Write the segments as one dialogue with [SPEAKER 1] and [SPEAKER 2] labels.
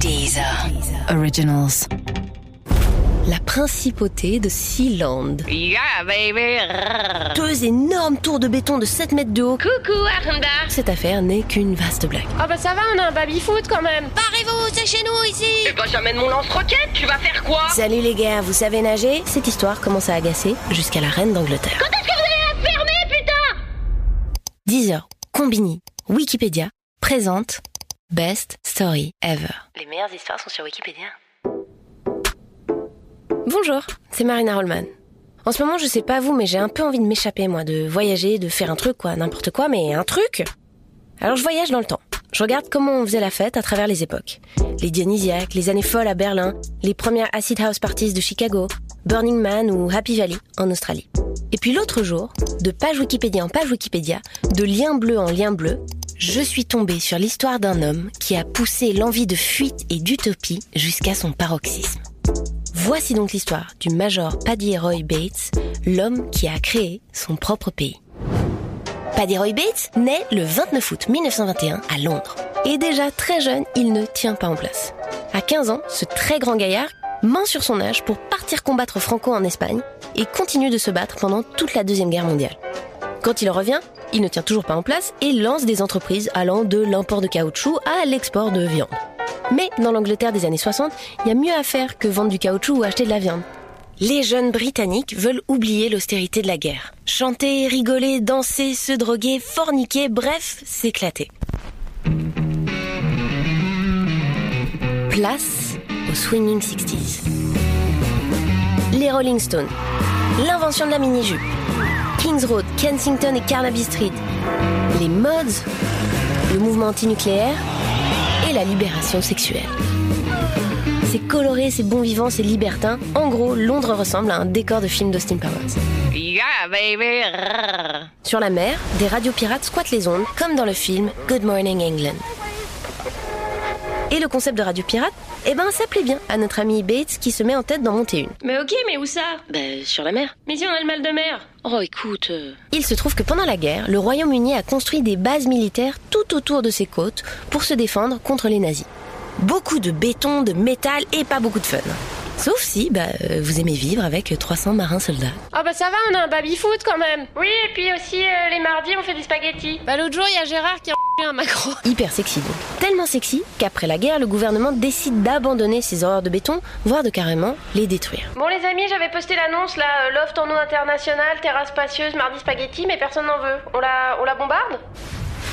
[SPEAKER 1] Deezer. Originals.
[SPEAKER 2] La principauté de Sealand.
[SPEAKER 3] Yeah, baby.
[SPEAKER 2] Deux énormes tours de béton de 7 mètres de haut.
[SPEAKER 3] Coucou, Aranda.
[SPEAKER 2] Cette affaire n'est qu'une vaste blague.
[SPEAKER 3] Ah bah ça va, on a un baby-foot quand même.
[SPEAKER 2] Barrez-vous, c'est chez nous ici
[SPEAKER 3] Eh bah j'amène mon lance-roquette, tu vas faire quoi?
[SPEAKER 2] Salut les gars, vous savez nager Cette histoire commence à agacer jusqu'à la reine d'Angleterre.
[SPEAKER 3] Quand est-ce que vous allez la fermer, putain?
[SPEAKER 2] 10 heures, Combini, Wikipédia, présente Best Story Ever. Les meilleures histoires sont sur Wikipédia. Bonjour, c'est Marina Rollman. En ce moment, je sais pas vous, mais j'ai un peu envie de m'échapper, moi, de voyager, de faire un truc, quoi, n'importe quoi, mais un truc Alors je voyage dans le temps. Je regarde comment on faisait la fête à travers les époques. Les Dionysiaques, les années folles à Berlin, les premières Acid House Parties de Chicago, Burning Man ou Happy Valley en Australie. Et puis l'autre jour, de page Wikipédia en page Wikipédia, de lien bleu en lien bleu, je suis tombée sur l'histoire d'un homme qui a poussé l'envie de fuite et d'utopie jusqu'à son paroxysme. Voici donc l'histoire du Major Paddy Roy Bates, l'homme qui a créé son propre pays. Paddy Roy Bates naît le 29 août 1921 à Londres. Et déjà très jeune, il ne tient pas en place. À 15 ans, ce très grand gaillard ment sur son âge pour partir combattre Franco en Espagne et continue de se battre pendant toute la Deuxième Guerre mondiale. Quand il revient, il ne tient toujours pas en place et lance des entreprises allant de l'import de caoutchouc à l'export de viande. Mais dans l'Angleterre des années 60, il y a mieux à faire que vendre du caoutchouc ou acheter de la viande. Les jeunes britanniques veulent oublier l'austérité de la guerre. Chanter, rigoler, danser, se droguer, forniquer, bref, s'éclater. Place aux Swinging 60s. Les Rolling Stones. L'invention de la mini-jupe. Kings Road, Kensington et Carnaby Street. Les mods. Le mouvement antinucléaire. Et la libération sexuelle. C'est coloré, c'est bon vivant, c'est libertin. En gros, Londres ressemble à un décor de film d'Austin Powers.
[SPEAKER 3] Yeah, baby.
[SPEAKER 2] Sur la mer, des radios pirates squattent les ondes, comme dans le film Good Morning England. Et le concept de radio pirate, eh ben, ça plaît bien à notre ami Bates qui se met en tête d'en monter une.
[SPEAKER 3] Mais ok, mais où ça?
[SPEAKER 2] Ben, sur la mer.
[SPEAKER 3] Mais si on a le mal de mer.
[SPEAKER 2] Oh, écoute. Il se trouve que pendant la guerre, le Royaume-Uni a construit des bases militaires tout autour de ses côtes pour se défendre contre les nazis. Beaucoup de béton, de métal et pas beaucoup de fun. Sauf si, bah, euh, vous aimez vivre avec 300 marins soldats.
[SPEAKER 3] Ah bah ça va, on a un baby-foot quand même. Oui, et puis aussi euh, les mardis, on fait des spaghettis. Bah l'autre jour, il y a Gérard qui a un macro.
[SPEAKER 2] Hyper sexy donc. Tellement sexy qu'après la guerre, le gouvernement décide d'abandonner ces horreurs de béton, voire de carrément les détruire.
[SPEAKER 3] Bon les amis, j'avais posté l'annonce là, euh, loft en eau internationale, terrasse spacieuse, mardi spaghetti, mais personne n'en veut. On la, on la bombarde?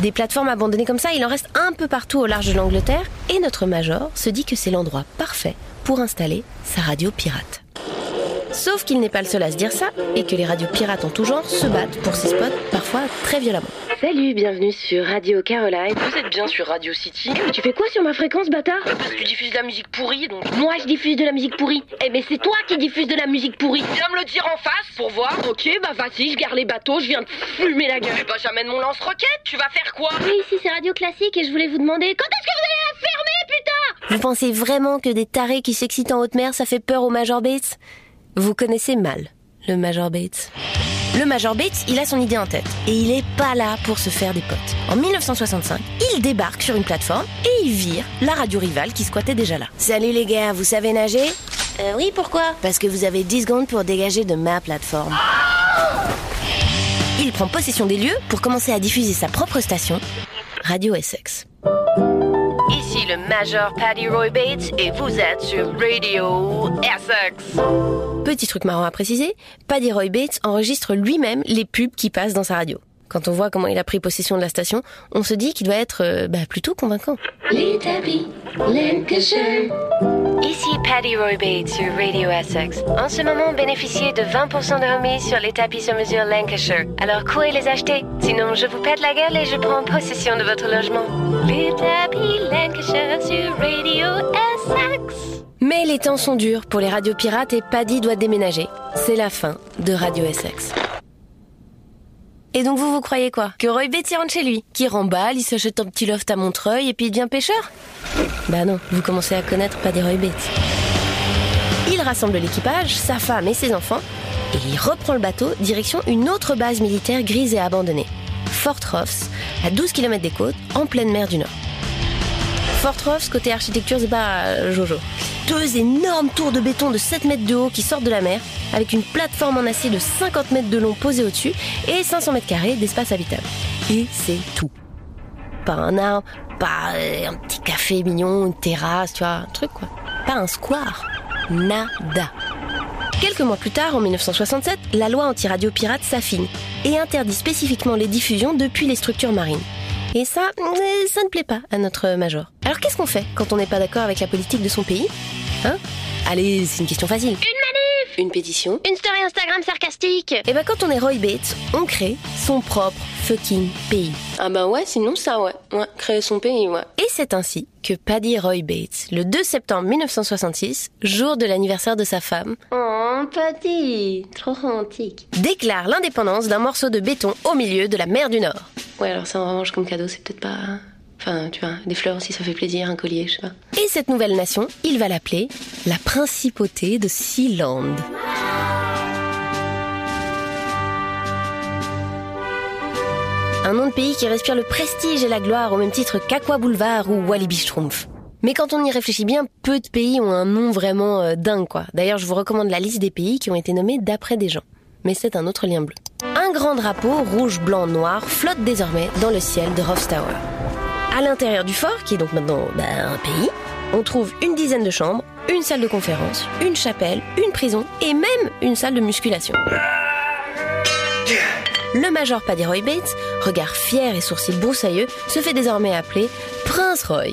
[SPEAKER 2] Des plateformes abandonnées comme ça, il en reste un peu partout au large de l'Angleterre, et notre major se dit que c'est l'endroit parfait pour installer sa radio pirate. Sauf qu'il n'est pas le seul à se dire ça, et que les radios pirates en tout genre se battent pour ces spots, parfois très violemment. Salut, bienvenue sur Radio Caroline.
[SPEAKER 3] Vous êtes bien sur Radio City
[SPEAKER 2] Tu fais quoi sur ma fréquence, bâtard
[SPEAKER 3] Parce que tu diffuses de la musique pourrie, donc
[SPEAKER 2] Moi, je diffuse de la musique pourrie. Eh ben, c'est toi qui diffuses de la musique pourrie.
[SPEAKER 3] viens me le dire en face pour voir.
[SPEAKER 2] Ok, bah vas-y, je garde les bateaux, je viens de fumer la gueule.
[SPEAKER 3] Eh bah j'amène mon lance-roquette, tu vas faire quoi
[SPEAKER 2] Oui, ici c'est Radio Classique et je voulais vous demander quand est-ce que vous allez la fermer, putain? Vous pensez vraiment que des tarés qui s'excitent en haute mer, ça fait peur au Major Bates? Vous connaissez mal le Major Bates. Le Major Bates, il a son idée en tête et il est pas là pour se faire des potes. En 1965, il débarque sur une plateforme et il vire la radio rivale qui squattait déjà là. Salut les gars, vous savez nager? Euh oui, pourquoi? Parce que vous avez 10 secondes pour dégager de ma plateforme. Il prend possession des lieux pour commencer à diffuser sa propre station, Radio Essex. Le Major Paddy Roy Bates et vous êtes sur Radio Essex. Petit truc marrant à préciser, Paddy Roy Bates enregistre lui-même les pubs qui passent dans sa radio. Quand on voit comment il a pris possession de la station, on se dit qu'il doit être euh, bah, plutôt convaincant.
[SPEAKER 4] Les tapis, Lancashire.
[SPEAKER 2] Ici Paddy Roy Bates sur Radio Essex. En ce moment, bénéficiez de 20% de remise sur les tapis sur mesure Lancashire. Alors courez les acheter. Sinon, je vous pète la gueule et je prends possession de votre logement. Les tapis Lancashire sur Radio Essex. Mais les temps sont durs pour les radios pirates et Paddy doit déménager. C'est la fin de Radio Essex. Et donc vous, vous croyez quoi? Que Roy Bates y rentre chez lui? Qui remballe, il s'achète un petit loft à Montreuil et puis il devient pêcheur? Bah non, vous commencez à connaître Paddy Roy Bates. Il rassemble l'équipage, sa femme et ses enfants, et il reprend le bateau direction une autre base militaire grise et abandonnée. Fort Ross, à 12 km des côtes, en pleine mer du Nord. Fortrofs, côté architecture, c'est pas euh, Jojo. Deux énormes tours de béton de 7 mètres de haut qui sortent de la mer, avec une plateforme en acier de 50 mètres de long posée au-dessus et 500 mètres carrés d'espace habitable. Et c'est tout. Pas un arbre, pas euh, un petit café mignon, une terrasse, tu vois, un truc quoi. Pas un square. Nada. Quelques mois plus tard, en 1967, la loi anti-radio pirate s'affine et interdit spécifiquement les diffusions depuis les structures marines. Et ça, euh, ça ne plaît pas à notre major. Alors qu'est-ce qu'on fait quand on n'est pas d'accord avec la politique de son pays Hein? Allez, c'est une question facile.
[SPEAKER 3] Une
[SPEAKER 2] pétition
[SPEAKER 3] Une story Instagram sarcastique
[SPEAKER 2] Et bah quand on est Roy Bates, on crée son propre fucking pays. Ah bah ouais, sinon ça ouais. Ouais, créer son pays, ouais. Et c'est ainsi que Paddy Roy Bates, le 2 septembre 1966, jour de l'anniversaire de sa femme,
[SPEAKER 3] Oh, Paddy Trop romantique.
[SPEAKER 2] déclare l'indépendance d'un morceau de béton au milieu de la mer du Nord.
[SPEAKER 3] Ouais, alors ça en revanche comme cadeau, c'est peut-être pas... Enfin, tu vois, des fleurs aussi, ça fait plaisir, un collier, je sais pas.
[SPEAKER 2] Et cette nouvelle nation, il va l'appeler la principauté de Sealand. Un nom de pays qui respire le prestige et la gloire au même titre qu'Aqua Boulevard ou Walibi Schtroumpf. Mais quand on y réfléchit bien, peu de pays ont un nom vraiment euh, dingue quoi. D'ailleurs, je vous recommande la liste des pays qui ont été nommés d'après des gens. Mais c'est un autre lien bleu. Un grand drapeau rouge, blanc, noir flotte désormais dans le ciel de Hofstauer. À l'intérieur du fort, qui est donc maintenant bah, un pays, on trouve une dizaine de chambres, une salle de conférence, une chapelle, une prison et même une salle de musculation. Le major Paddy Roy Bates, regard fier et sourcils broussailleux, se fait désormais appeler Prince Roy.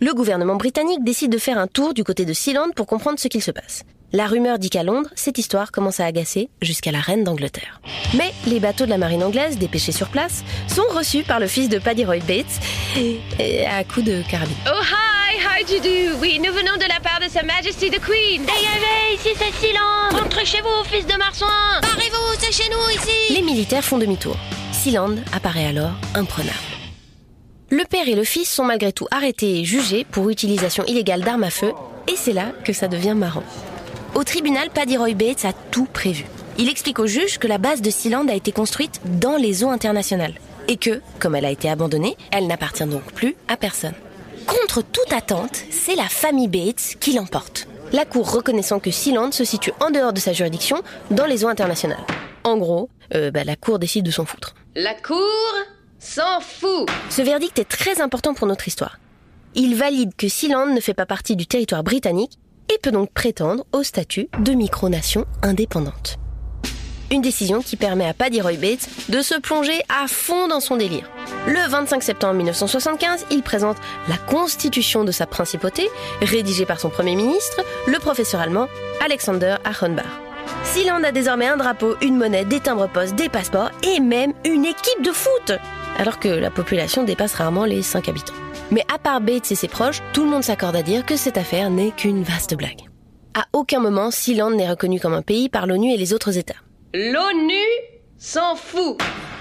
[SPEAKER 2] Le gouvernement britannique décide de faire un tour du côté de Sealand pour comprendre ce qu'il se passe. La rumeur dit qu'à Londres, cette histoire commence à agacer jusqu'à la reine d'Angleterre. Mais les bateaux de la marine anglaise, dépêchés sur place, sont reçus par le fils de Paddy Roy Bates et à coups de carabine.
[SPEAKER 3] Oh hi, how do you do? Oui, nous venons de la part de Sa Majesty the Queen. Dégagez, ici c'est silence Rentrez chez vous, fils de marsouin Barrez-vous, c'est chez nous ici
[SPEAKER 2] Les militaires font demi-tour. Sealand apparaît alors imprenable. Le père et le fils sont malgré tout arrêtés et jugés pour utilisation illégale d'armes à feu, et c'est là que ça devient marrant. Au tribunal, Paddy Roy Bates a tout prévu. Il explique au juge que la base de Sealand a été construite dans les eaux internationales, et que, comme elle a été abandonnée, elle n'appartient donc plus à personne. Contre toute attente, c'est la famille Bates qui l'emporte. La cour reconnaissant que Sealand se situe en dehors de sa juridiction, dans les eaux internationales. En gros, euh, bah, la cour décide de s'en foutre.
[SPEAKER 3] La cour s'en fout
[SPEAKER 2] Ce verdict est très important pour notre histoire. Il valide que Sealand ne fait pas partie du territoire britannique et peut donc prétendre au statut de micronation indépendante. Une décision qui permet à Paddy Roy Bates de se plonger à fond dans son délire. Le 25 septembre 1975, il présente la constitution de sa principauté, rédigée par son premier ministre, le professeur allemand Alexander Achenbach. Sealand a désormais un drapeau, une monnaie, des timbres-poste, des passeports et même une équipe de foot Alors que la population dépasse rarement les 5 habitants. Mais à part Bates et ses proches, tout le monde s'accorde à dire que cette affaire n'est qu'une vaste blague. À aucun moment, Sealand n'est reconnu comme un pays par l'ONU et les autres États.
[SPEAKER 3] L'ONU s'en fout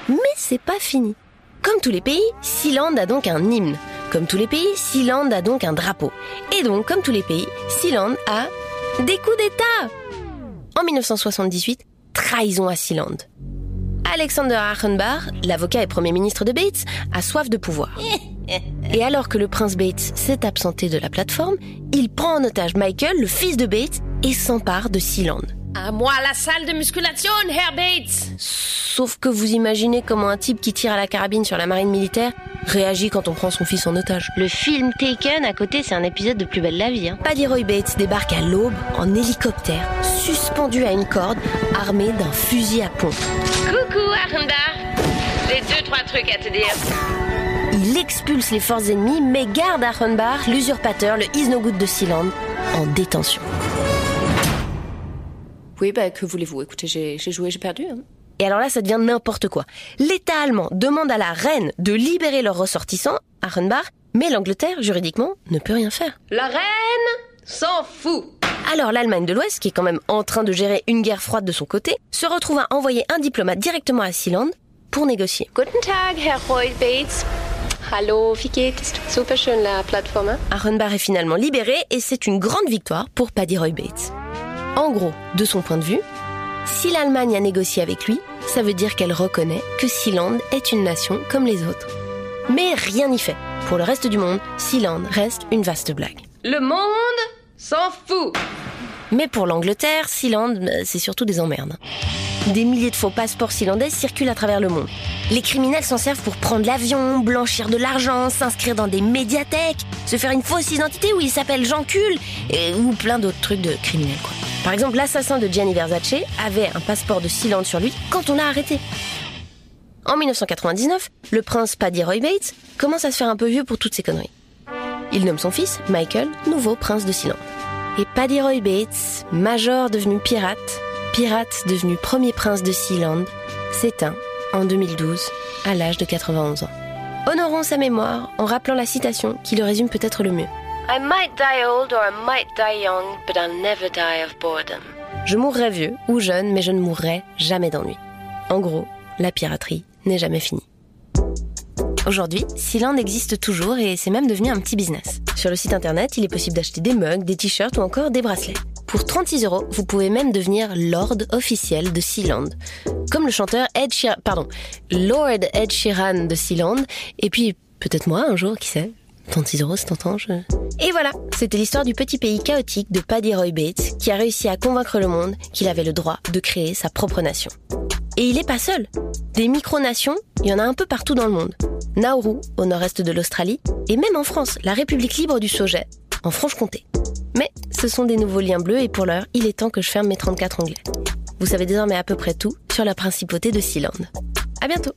[SPEAKER 2] Mais c'est pas fini. Comme tous les pays, Sealand a donc un hymne. Comme tous les pays, Sealand a donc un drapeau. Et donc, comme tous les pays, Sealand a des coups d'État. En 1978, trahison à Sealand. Alexander Achenbach, l'avocat et premier ministre de Bates, a soif de pouvoir. Et alors que le prince Bates s'est absenté de la plateforme, il prend en otage Michael, le fils de Bates, et s'empare de Sealand.
[SPEAKER 3] À moi la salle de musculation, Herr Bates
[SPEAKER 2] Sauf que vous imaginez comment un type qui tire à la carabine sur la marine militaire réagit quand on prend son fils en otage.
[SPEAKER 5] Le film Taken à côté, c'est un épisode de Plus belle la vie. Hein.
[SPEAKER 2] Paddy Roy Bates débarque à l'aube en hélicoptère, suspendu à une corde, armé d'un fusil à pompe.
[SPEAKER 3] Coucou, Aranda J'ai deux, trois trucs à te dire.
[SPEAKER 2] Il expulse les forces ennemies, mais garde Achenbach, l'usurpateur, le Isnogoud de Sealand, en détention. Oui, bah, que voulez-vous? Écoutez, j'ai joué, j'ai perdu. hein. Et alors là, ça devient n'importe quoi. L'État allemand demande à la reine de libérer leurs ressortissants, Achenbach, mais l'Angleterre, juridiquement, ne peut rien faire.
[SPEAKER 3] La reine s'en fout
[SPEAKER 2] Alors l'Allemagne de l'Ouest, qui est quand même en train de gérer une guerre froide de son côté, se retrouve à envoyer un diplomate directement à Sealand pour négocier.
[SPEAKER 3] Guten Tag, Herr Bates. Hallo, wie geht's? Super schön la plateforme. hein?
[SPEAKER 2] Achenbach est finalement libéré et c'est une grande victoire pour Paddy Roy Bates. En gros, de son point de vue, si l'Allemagne a négocié avec lui, ça veut dire qu'elle reconnaît que Sealand est une nation comme les autres. Mais rien n'y fait. Pour le reste du monde, Sealand reste une vaste blague.
[SPEAKER 3] Le monde s'en fout.
[SPEAKER 2] Mais pour l'Angleterre, Sealand, bah, c'est surtout des emmerdes. Des milliers de faux passeports sealandais circulent à travers le monde. Les criminels s'en servent pour prendre l'avion, blanchir de l'argent, s'inscrire dans des médiathèques, se faire une fausse identité où ils s'appellent Jean Cul, ou plein d'autres trucs de criminels. Par exemple, l'assassin de Gianni Versace avait un passeport de Sealand sur lui quand on l'a arrêté. En 1999, le prince Paddy Roy Bates commence à se faire un peu vieux pour toutes ces conneries. Il nomme son fils, Michael, nouveau prince de Sealand. Et Paddy Roy Bates, major devenu pirate, pirate devenu premier prince de Sealand, s'éteint en 2012 à l'âge de 91 ans. Honorons sa mémoire en rappelant la citation qui le résume peut-être le mieux.
[SPEAKER 5] I might die old or I might die young, but I'll never die of boredom.
[SPEAKER 2] Je mourrai vieux ou jeune, mais je ne mourrai jamais d'ennui. En gros, la piraterie n'est jamais finie. Aujourd'hui, Sealand existe toujours et c'est même devenu un petit business. Sur le site internet, il est possible d'acheter des mugs, des t-shirts ou encore des bracelets. Pour 36 euros, vous pouvez même devenir Lord officiel de Sealand. Comme le chanteur Ed Sheeran, Lord Ed Sheeran de Sealand, et puis peut-être moi un jour, qui sait 36 euros, c'est tentant, je... Et voilà, c'était l'histoire du petit pays chaotique de Paddy Roy Bates qui a réussi à convaincre le monde qu'il avait le droit de créer sa propre nation. Et il n'est pas seul. Des micronations, il y en a un peu partout dans le monde. Nauru, au nord-est de l'Australie, et même en France, la République libre du Sauget, en Franche-Comté. Mais ce sont des nouveaux liens bleus et pour l'heure, il est temps que je ferme mes 34 onglets. Vous savez désormais à peu près tout sur la principauté de Sealand. À bientôt